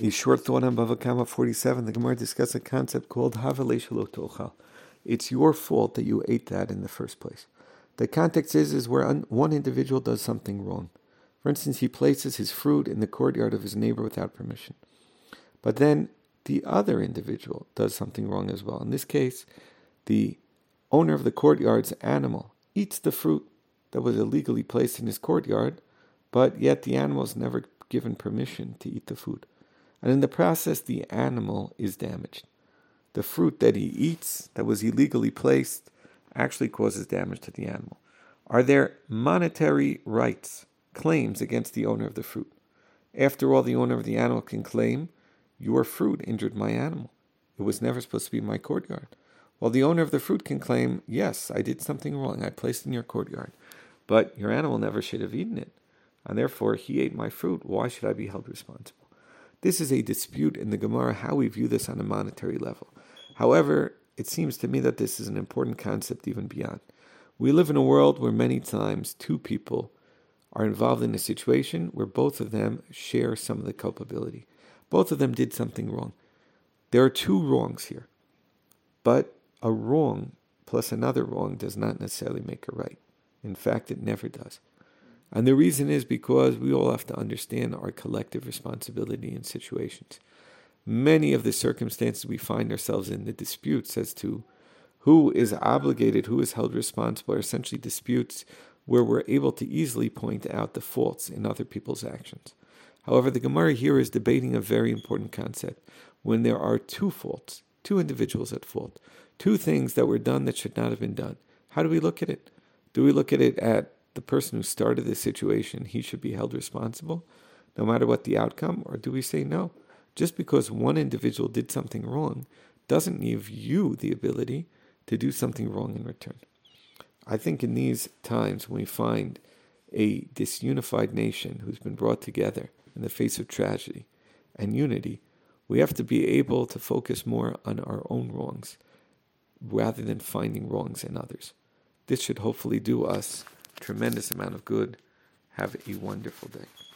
A short thought on Bava Kama 47, the Gemara discusses a concept called Havale It's your fault that you ate that in the first place. The context is, is where one individual does something wrong. For instance, he places his fruit in the courtyard of his neighbor without permission. But then the other individual does something wrong as well. In this case, the owner of the courtyard's animal eats the fruit that was illegally placed in his courtyard, but yet the animal is never given permission to eat the food and in the process, the animal is damaged. The fruit that he eats that was illegally placed actually causes damage to the animal. Are there monetary rights, claims against the owner of the fruit? After all, the owner of the animal can claim, Your fruit injured my animal. It was never supposed to be in my courtyard. While the owner of the fruit can claim, Yes, I did something wrong. I placed in your courtyard. But your animal never should have eaten it. And therefore, he ate my fruit. Why should I be held responsible? This is a dispute in the Gemara how we view this on a monetary level. However, it seems to me that this is an important concept even beyond. We live in a world where many times two people are involved in a situation where both of them share some of the culpability. Both of them did something wrong. There are two wrongs here. But a wrong plus another wrong does not necessarily make a right. In fact, it never does. And the reason is because we all have to understand our collective responsibility in situations. Many of the circumstances we find ourselves in, the disputes as to who is obligated, who is held responsible, are essentially disputes where we're able to easily point out the faults in other people's actions. However, the Gemara here is debating a very important concept. When there are two faults, two individuals at fault, two things that were done that should not have been done, how do we look at it? Do we look at it at the person who started this situation, he should be held responsible, no matter what the outcome? Or do we say no? Just because one individual did something wrong doesn't give you the ability to do something wrong in return. I think in these times when we find a disunified nation who's been brought together in the face of tragedy and unity, we have to be able to focus more on our own wrongs rather than finding wrongs in others. This should hopefully do us tremendous amount of good. Have a wonderful day.